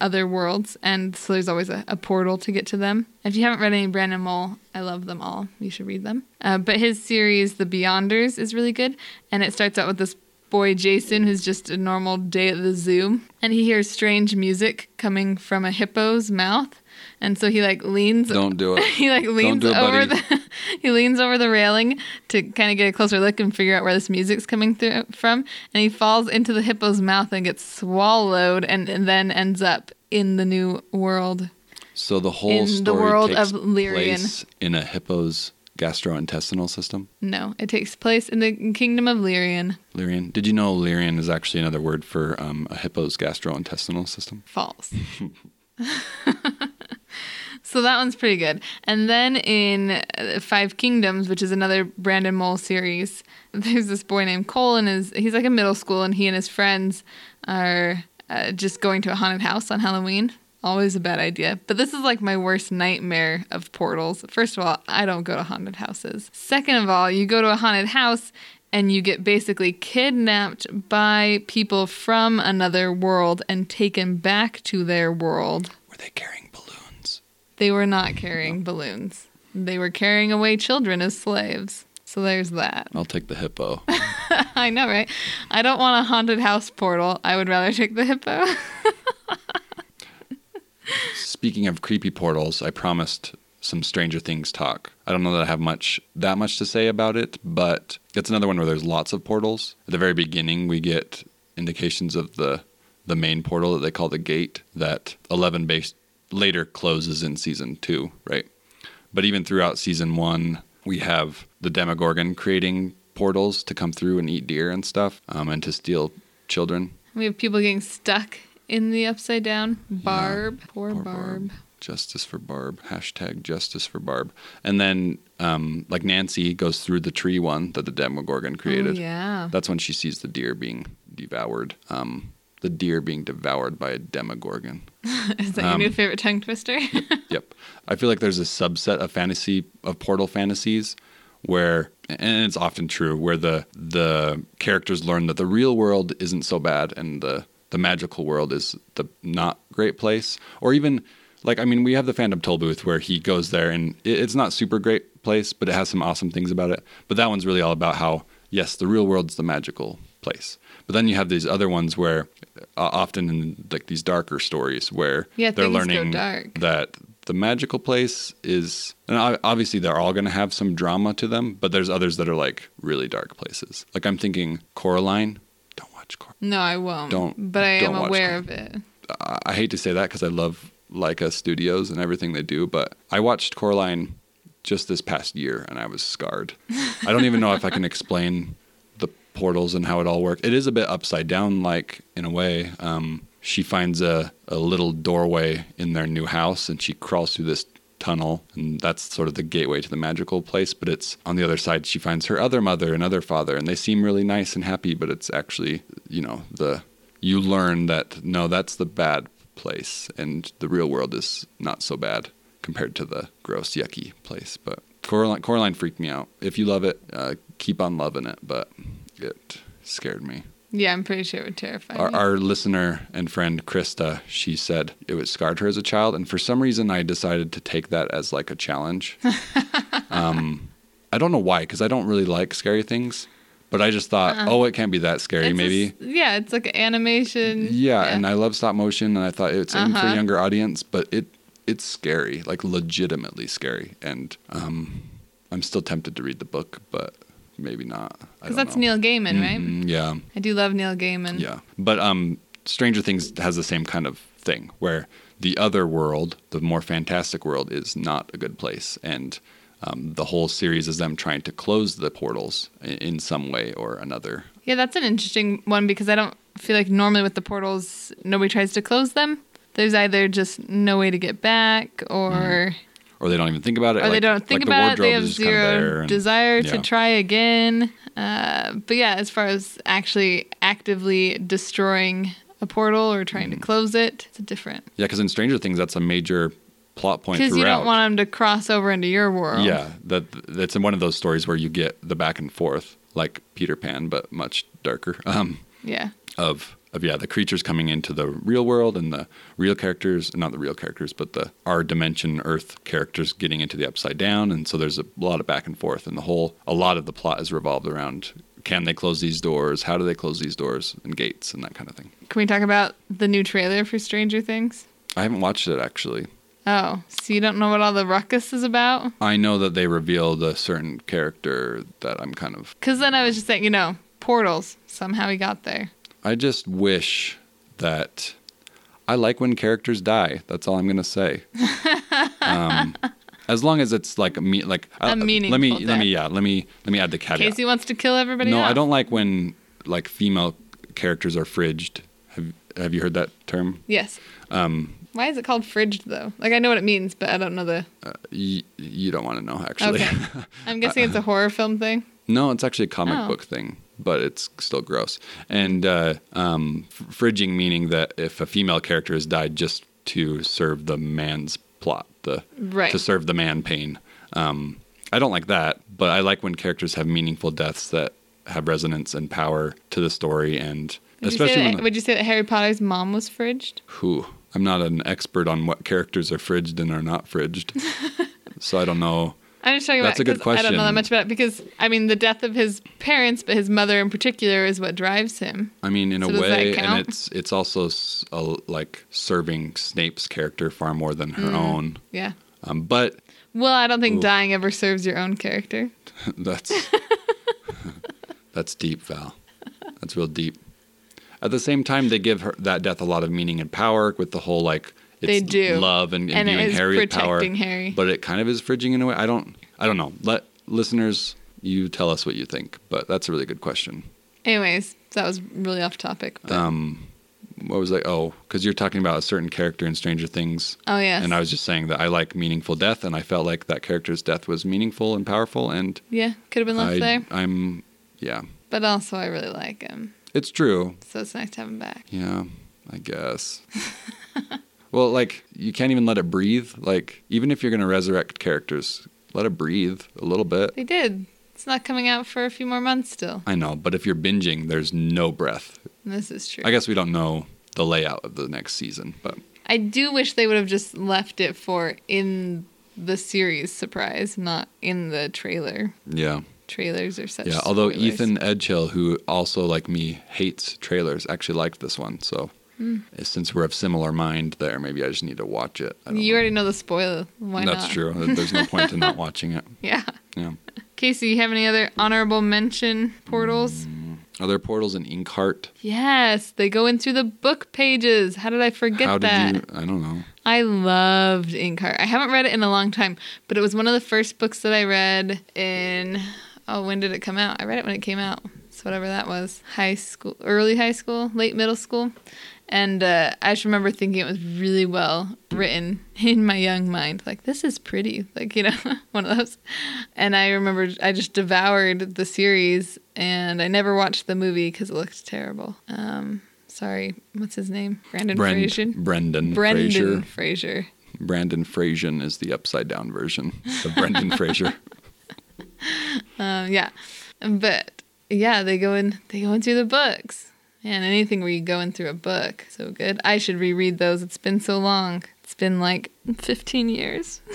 other worlds, and so there's always a, a portal to get to them. If you haven't read any Brandon Mull, I love them all. You should read them. Uh, but his series, The Beyonders, is really good, and it starts out with this boy Jason who's just a normal day at the zoo, and he hears strange music coming from a hippo's mouth. And so he like leans Don't do it. he like leans do it, over buddy. the he leans over the railing to kind of get a closer look and figure out where this music's coming through from and he falls into the hippo's mouth and gets swallowed and, and then ends up in the new world So the whole In the world takes of Lyrian. place in a hippo's gastrointestinal system. no it takes place in the kingdom of lyrian Lyrian. Did you know Lyrian is actually another word for um, a hippo's gastrointestinal system? false so that one's pretty good. And then in uh, five kingdoms which is another brandon mull series there's this boy named cole and his he's like a middle school and he and his friends are uh, just going to a haunted house on halloween. Always a bad idea. But this is like my worst nightmare of portals. First of all i don't go to haunted houses. Second of all you go to a haunted house and you get basically kidnapped by people from another world and taken back to their world Were they carrying balloons? they were not carrying balloons. They were carrying away children as slaves. So there's that. I'll take the hippo. I know, right? I don't want a haunted house portal. I would rather take the hippo. Speaking of creepy portals, I promised some Stranger Things talk. I don't know that I have much that much to say about it, but it's another one where there's lots of portals. At the very beginning, we get indications of the the main portal that they call the gate that 11 base later closes in season 2, right? But even throughout season 1, we have the Demogorgon creating portals to come through and eat deer and stuff, um, and to steal children. We have people getting stuck in the upside down. Barb. Poor, Poor Barb. Justice for Barb. Hashtag justice for Barb. And then, um, like Nancy goes through the tree one that the Demogorgon created. Oh, yeah. That's when she sees the deer being devoured. Um, the deer being devoured by a Demogorgon. Is that um, your new favorite tongue twister? yep. I feel like there's a subset of fantasy of portal fantasies where and it's often true where the the characters learn that the real world isn't so bad and the the magical world is the not great place or even like I mean we have the Phantom Toll booth where he goes there and it, it's not super great place but it has some awesome things about it but that one's really all about how yes the real world's the magical place but then you have these other ones where uh, often in like these darker stories where Yeah, they're learning dark. that the magical place is and obviously they're all going to have some drama to them but there's others that are like really dark places like i'm thinking coraline don't watch coraline no, I won't. Don't- But I am don't watch aware Cor- of it. I, I hate to say that because i love laika studios and everything they do but i watched coraline just this past year and i was scarred. I don't even know if i can explain the portals and how it all works it is a bit upside down like in a way. Um, she finds a, a little doorway in their new house and she crawls through this tunnel and that's sort of the gateway to the magical place but it's on the other side she finds her other mother and other father and they seem really nice and happy but it's actually you know the you learn that no that's the bad place and the real world is not so bad compared to the gross yucky place but coraline, coraline freaked me out. If you love it uh, keep on loving it but it scared me. Yeah, I'm pretty sure it would terrify our, our listener and friend Krista, she said it was scarred her as a child, and for some reason I decided to take that as like a challenge. um, I don't know why, because I don't really like scary things, but I just thought, oh, it can't be that scary. It's maybe. s- yeah, it's like an animation. yeah, and I love stop motion, and I thought it's aimed for Uh-huh. a younger audience, but it it's scary, like legitimately scary, and um, I'm still tempted to read the book, but maybe not. Because that's know. Neil Gaiman, right? Mhm, yeah. I do love Neil Gaiman. Yeah, but um, Stranger Things has the same kind of thing where the other world, the more fantastic world, is not a good place, and um, the whole series is them trying to close the portals i- in some way or another. Yeah, that's an interesting one because I don't feel like normally with the portals, nobody tries to close them. There's either just no way to get back or Or they don't even think about it. or they don't think like the about it. They have is just kinda zero and- desire to yeah. try again. Uh, but yeah, as far as actually actively destroying a portal or trying Mm. to close it, it's different. Yeah, because in Stranger Things, that's a major plot point Because you don't want them to cross over into your world. Yeah, that that's in one of those stories where you get the back and forth, like Peter Pan, but much darker. Um, Yeah. of of yeah the creatures coming into the real world and the real characters not the real characters but the our dimension earth characters getting into the upside down and so there's a lot of back and forth and the whole a lot of the plot is revolved around can they close these doors how do they close these doors and gates and that kind of thing Can we talk about the new trailer for Stranger Things? i haven't watched it actually Oh, so you don't know what all the ruckus is about? i know that they revealed a certain character that i'm kind of Because then I was just saying, you know, portals. Somehow he got there. i just wish that i like when characters die that's all i'm gonna say um, as long as it's like a me like A uh, let me meaningful let me yeah let me let me add the caveat Casey wants to kill everybody. no i don't like when like female characters are fridged have have you heard that term Yes. um Why is it called fridged though? Like I know what it means, but I don't know the. uh, y- you don't want to know actually Okay. I'm guessing it's a horror film thing. no it's actually a comic Oh. book thing but it's still gross and uh um fridging meaning that if a female character has died just to serve the man's plot the Right. to serve the man pain um i don't like that but i like when characters have meaningful deaths that have resonance and power to the story and Would you, say especially that, would you say that Harry Potter's mom was fridged? who i'm not an expert on what characters are fridged and are not fridged so i don't know I'm just talking That's about. a good question. I don't know that much about it because I mean the death of his parents, but his mother in particular is what drives him. I mean, in So a way, and it's it's also a, like serving Snape's character far more than her own. Yeah. Um, but Well, I don't think Ooh. dying ever serves your own character. that's that's deep, Val. That's real deep. At the same time, they give her that death a lot of meaning and power with the whole like it's They do. love and, And it imbuing is Harry power. Harry. But it kind of is fridging in a way. I don't I don't know. Let listeners you tell us what you think. But that's a really good question. Anyways, that was really off topic. but- Um, what was I? Oh, because you're talking about a certain character in Stranger Things. oh yes. And I was just saying that I like meaningful death, and I felt like that character's death was meaningful and powerful. And yeah, could have been left I, there. I'm, yeah, But also, I really like him, it's true. so it's nice to have him back. Yeah, I guess. well, like you can't even let it breathe. Like even if you're gonna resurrect characters, let it breathe a little bit. They did. It's not coming out for a few more months still. I know, but if you're binging, there's no breath. This is true. I guess we don't know the layout of the next season, but I do wish they would have just left it for in the series surprise, not in the trailer. yeah. Trailers are such. Yeah, although spoilers. Ethan Edgehill, who also like me hates trailers, actually liked this one. So Hmm. Eh, since we're of similar mind there, maybe I just need to watch it. I don't you know. already know the spoiler. Why That's not? true. Uh, there's no point in not watching it. Yeah. Yeah. Casey, you have any other honorable mention portals? Hmm. Are there portals in Inkheart? Yes, they go in through the book pages. How did I forget How did that? you? I don't know. I loved Inkheart. I haven't read it in a long time, but it was one of the first books that I read in. Oh, when did it come out? I read it when it came out. So whatever that was, high school, early high school, late middle school, and uh, I just remember thinking it was really well written in my young mind. Like this is pretty, like you know, one of those. And I remember I just devoured the series, and I never watched the movie because it looked terrible. Um, sorry, what's his name? Brandon Brend- Fraser. Brendan Brendan Fraser. Fraser. Brandon Frasian is the upside down version of Brendan Fraser. Um, yeah, but yeah, they go in. They go in through the books, and anything where you go in through a book, so good. I should reread those. It's been so long. It's been like fifteen years.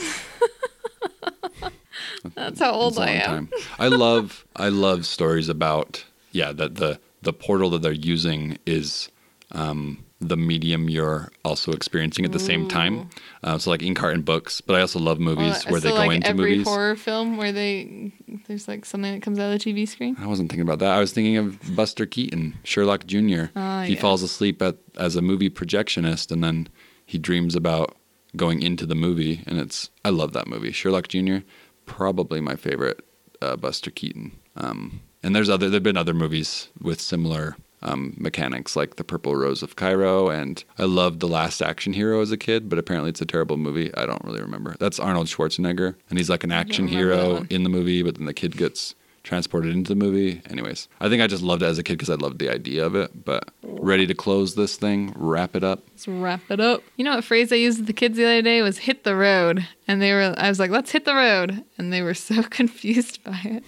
That's how old I am. I love I love stories about yeah that the the portal that they're using is um, the medium you're also experiencing at the same time. Uh, so like Inkheart and books, but I also love movies Well, where they so go like into every movies. horror film where they there's like something that comes out of the TV screen. I wasn't thinking about that. I was thinking of Buster Keaton, Sherlock Jr. Ah, he yes. falls asleep at, as a movie projectionist, and then he dreams about going into the movie, and it's I love that movie. Sherlock Jr. probably my favorite uh, Buster Keaton. Um, and there's other there've been other movies with similar um, mechanics, like The Purple Rose of Cairo, and I loved The Last Action Hero as a kid, but apparently it's a terrible movie. I don't really remember. That's Arnold Schwarzenegger, and he's like an action hero in the movie, but then the kid gets transported into the movie. Anyways, I think I just loved it as a kid because I loved the idea of it. But ready to close this thing, wrap it up. Let's wrap it up. You know what phrase I used with the kids the other day was "hit the road," and they were. I was like, "Let's hit the road," and they were so confused by it.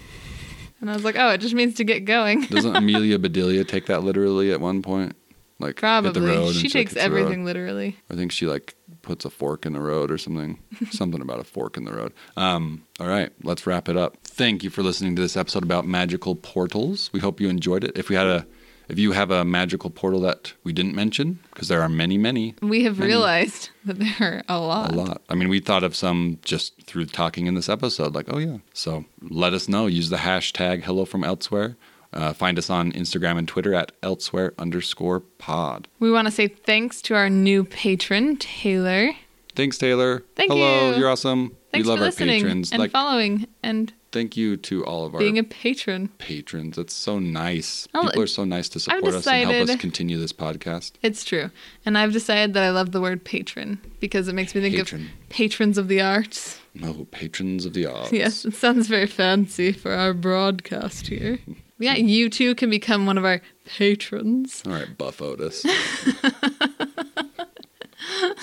And I was like, "Oh, it just means to get going." Doesn't Amelia Bedelia take that literally at one point? Like Probably. She takes road. everything literally. I think she like puts a fork in the road or something. something about a fork in the road. Um, all right, let's wrap it up. Thank you for listening to this episode about magical portals. We hope you enjoyed it. If we had a if you have a magical portal that we didn't mention, because there are many, many, We have Many. realized that there are a lot. a lot. I mean, we thought of some just through talking in this episode, like, oh yeah. So let us know. Use the hashtag hello from elsewhere. Uh, find us on Instagram and Twitter at elsewhere underscore pod. We want to say thanks to our new patron, Taylor. Thanks, Taylor. Thank hello, you. are awesome. Thanks we love for our listening patrons. and like, following and thank you to all of our being a patron. patrons. That's so nice. Oh, People are so nice to support us and help us continue this podcast. It's true. And I've decided that I love the word patron because it makes me think Patron. of patrons of the arts. No, patrons of the arts. Yes, it sounds very fancy for our broadcast here. Yeah, you too can become one of our patrons. All right, Buff Otis.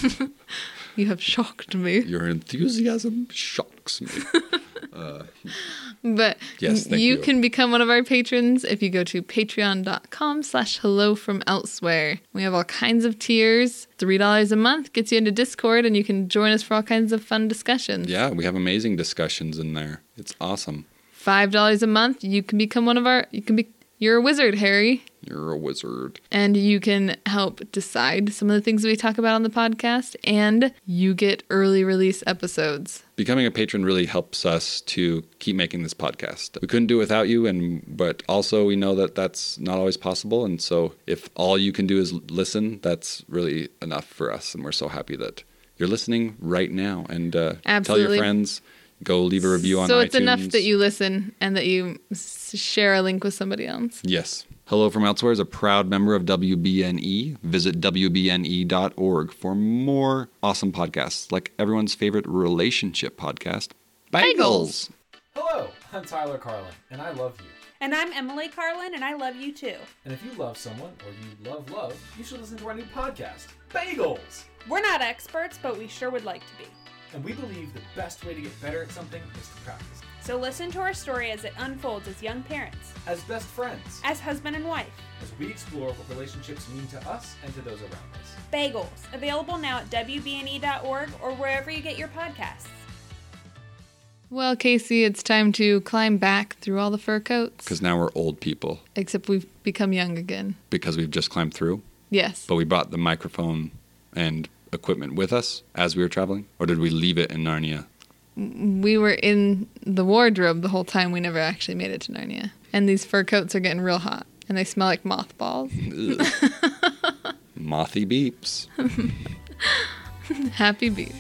You have shocked me. Your enthusiasm shocks me. Uh, but Yes, thank you, you. can become one of our patrons if you go to patreon.com slash hello from elsewhere. We have all kinds of tiers. $3 a month gets you into Discord and you can join us for all kinds of fun discussions. Yeah, we have amazing discussions in there. It's awesome. $5 a month, you can become one of our you can be you're a wizard, Harry. You're a wizard. And you can help decide some of the things we talk about on the podcast, and you get early release episodes. Becoming a patron really helps us to keep making this podcast. We couldn't do it without you, and but also we know that that's not always possible. And so, if all you can do is listen, that's really enough for us. And we're so happy that you're listening right now. And uh, tell your friends. Go leave a review on so iTunes. it's enough that you listen and that you share a link with somebody else. Yes. Hello from Elsewhere is a proud member of WBNE. Visit WBNE.org for more awesome podcasts, like everyone's favorite relationship podcast, Bagels. Hello, I'm Tyler Carlin, and I love you. And I'm Emily Carlin, and I love you too. And if you love someone or you love love, you should listen to our new podcast, Bagels. We're not experts, but we sure would like to be. And we believe the best way to get better at something is to practice. So listen to our story as it unfolds as young parents, As best friends, as husband and wife. as we explore what relationships mean to us and to those around us. Bagels, available now at WBNE.org or wherever you get your podcasts. Well, Casey, it's time to climb back through all the fur coats. Because now we're old people Except we've become young again. because we've just climbed through. Yes. But we brought the microphone and equipment with us as we were traveling? Or did we leave it in Narnia? We were in the wardrobe the whole time. We never actually made it to Narnia. And these fur coats are getting real hot. And they smell like mothballs. Mothy beeps. Happy bees.